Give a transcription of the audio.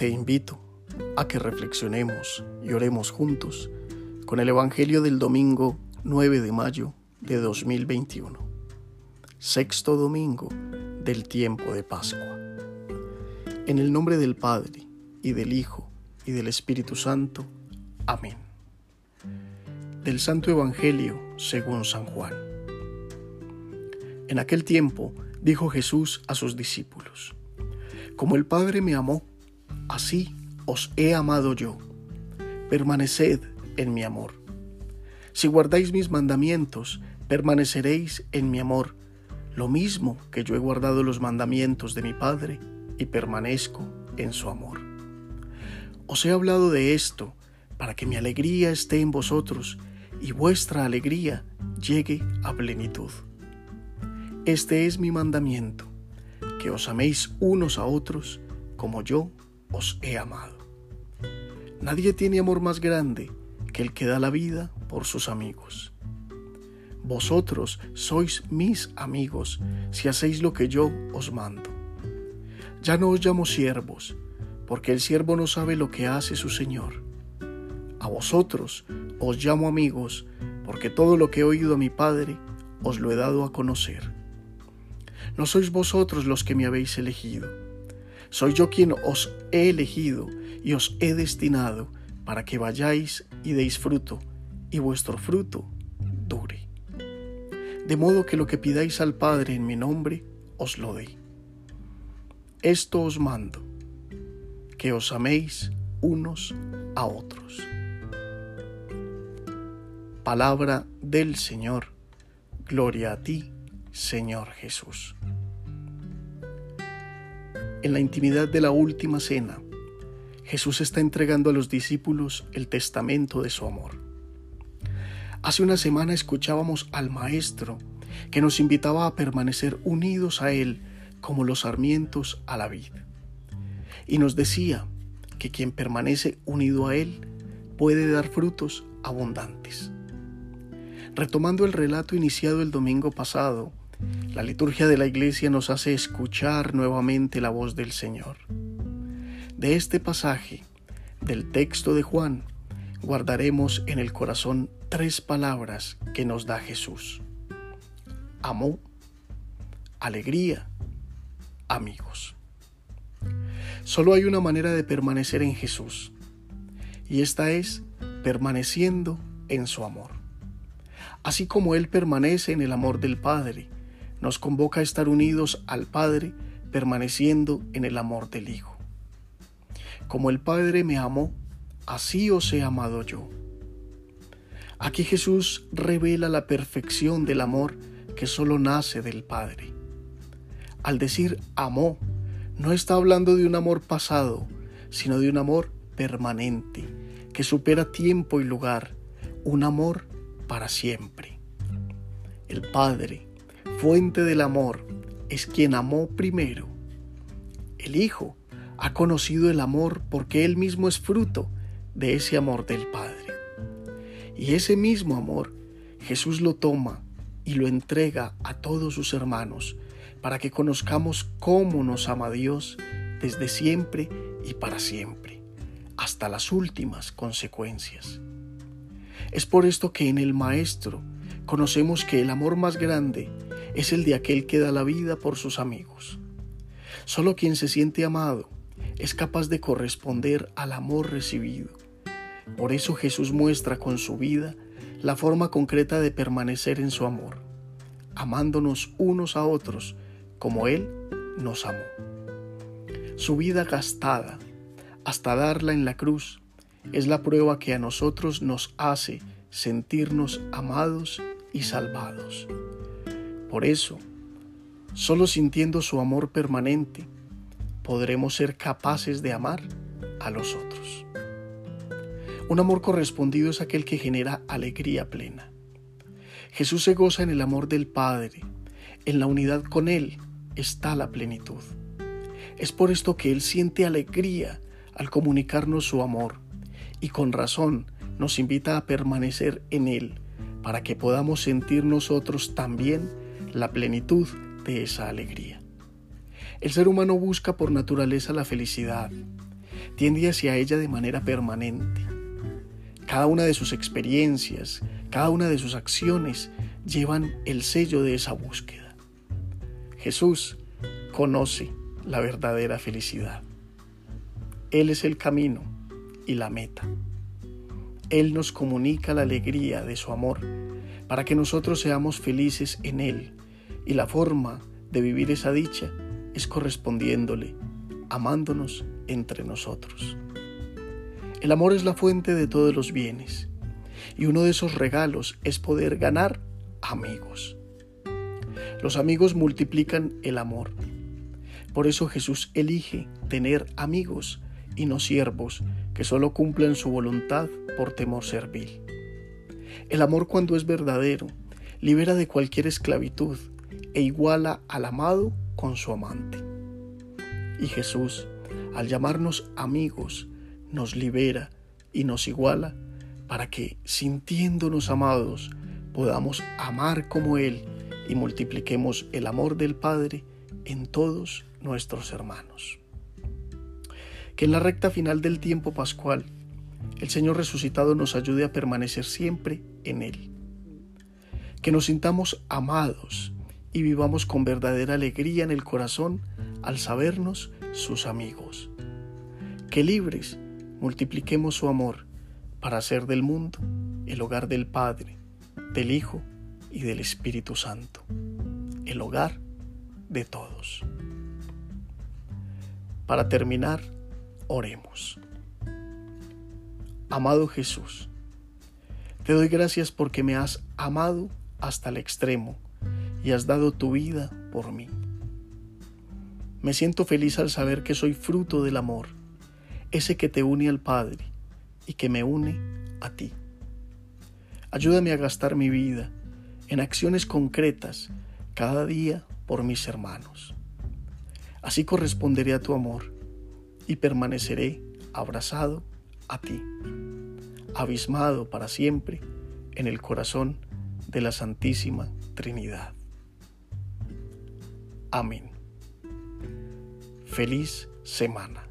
te invito a que reflexionemos y oremos juntos con el Evangelio del domingo 9 de mayo de 2021, sexto domingo del tiempo de Pascua. En el nombre del Padre, y del Hijo, y del Espíritu Santo. Amén. Del Santo Evangelio según San Juan. En aquel tiempo dijo Jesús a sus discípulos, Como el Padre me amó, así os he amado yo. Permaneced en mi amor. Si guardáis mis mandamientos, permaneceréis en mi amor, lo mismo que yo he guardado los mandamientos de mi Padre y permanezco en su amor. Os he hablado de esto para que mi alegría esté en vosotros y vuestra alegría llegue a plenitud. Este es mi mandamiento, que os améis unos a otros como yo os he amado. Nadie tiene amor más grande que el que da la vida por sus amigos. Vosotros sois mis amigos si hacéis lo que yo os mando. Ya no os llamo siervos, porque el siervo no sabe lo que hace su Señor. A vosotros os llamo amigos, porque todo lo que he oído a mi Padre os lo he dado a conocer. No sois vosotros los que me habéis elegido soy yo quien os he elegido y os he destinado para que vayáis y deis fruto, y vuestro fruto dure. De modo que lo que pidáis al Padre en mi nombre, os lo dé. Esto os mando, que os améis unos a otros. Palabra del Señor. Gloria a ti, Señor Jesús en la intimidad de la última cena, Jesús está entregando a los discípulos el testamento de su amor. Hace una semana escuchábamos al Maestro que nos invitaba a permanecer unidos a Él como los sarmientos a la vid. Y nos decía que quien permanece unido a Él puede dar frutos abundantes. Retomando el relato iniciado el domingo pasado, la liturgia de la iglesia nos hace escuchar nuevamente la voz del Señor. De este pasaje, del texto de Juan, guardaremos en el corazón tres palabras que nos da Jesús. Amor, alegría, amigos. Solo hay una manera de permanecer en Jesús, y esta es permaneciendo en su amor. Así como Él permanece en el amor del Padre, nos convoca a estar unidos al Padre, permaneciendo en el amor del Hijo. Como el Padre me amó, así os he amado yo. Aquí Jesús revela la perfección del amor que solo nace del Padre. Al decir amó, no está hablando de un amor pasado, sino de un amor permanente, que supera tiempo y lugar, un amor para siempre. El Padre, fuente del amor, es quien amó primero. El Hijo ha conocido el amor porque Él mismo es fruto de ese amor del Padre. Y ese mismo amor Jesús lo toma y lo entrega a todos sus hermanos para que conozcamos cómo nos ama Dios desde siempre y para siempre, hasta las últimas consecuencias. Es por esto que en el Maestro conocemos que el amor más grande es el de aquel que da la vida por sus amigos. Solo quien se siente amado es capaz de corresponder al amor recibido. Por eso Jesús muestra con su vida la forma concreta de permanecer en su amor, amándonos unos a otros como Él nos amó. Su vida gastada, hasta darla en la cruz, es la prueba que a nosotros nos hace sentirnos amados y salvados. Por eso, solo sintiendo su amor permanente, podremos ser capaces de amar a los otros. Un amor correspondido es aquel que genera alegría plena. Jesús se goza en el amor del Padre, en la unidad con Él está la plenitud. Es por esto que Él siente alegría al comunicarnos su amor y con razón nos invita a permanecer en Él para que podamos sentir nosotros también la plenitud de esa alegría. El ser humano busca por naturaleza la felicidad, tiende hacia ella de manera permanente. Cada una de sus experiencias, cada una de sus acciones llevan el sello de esa búsqueda. Jesús conoce la verdadera felicidad. Él es el camino y la meta. Él nos comunica la alegría de su amor para que nosotros seamos felices en Él y la forma de vivir esa dicha es correspondiéndole, amándonos entre nosotros. El amor es la fuente de todos los bienes y uno de esos regalos es poder ganar amigos. Los amigos multiplican el amor. Por eso Jesús elige tener amigos y no siervos que solo cumplen su voluntad por temor servil. El amor cuando es verdadero libera de cualquier esclavitud e iguala al amado con su amante. Y Jesús, al llamarnos amigos, nos libera y nos iguala para que, sintiéndonos amados, podamos amar como Él y multipliquemos el amor del Padre en todos nuestros hermanos. Que en la recta final del tiempo pascual, el Señor resucitado nos ayude a permanecer siempre en Él. Que nos sintamos amados y vivamos con verdadera alegría en el corazón al sabernos sus amigos. Que libres multipliquemos su amor para hacer del mundo el hogar del Padre, del Hijo y del Espíritu Santo, el hogar de todos. Para terminar, oremos. Amado Jesús, te doy gracias porque me has amado hasta el extremo y has dado tu vida por mí. Me siento feliz al saber que soy fruto del amor, ese que te une al Padre y que me une a ti. Ayúdame a gastar mi vida en acciones concretas cada día por mis hermanos. Así corresponderé a tu amor y permaneceré abrazado a ti, abismado para siempre en el corazón de la Santísima Trinidad. Amén. Feliz semana.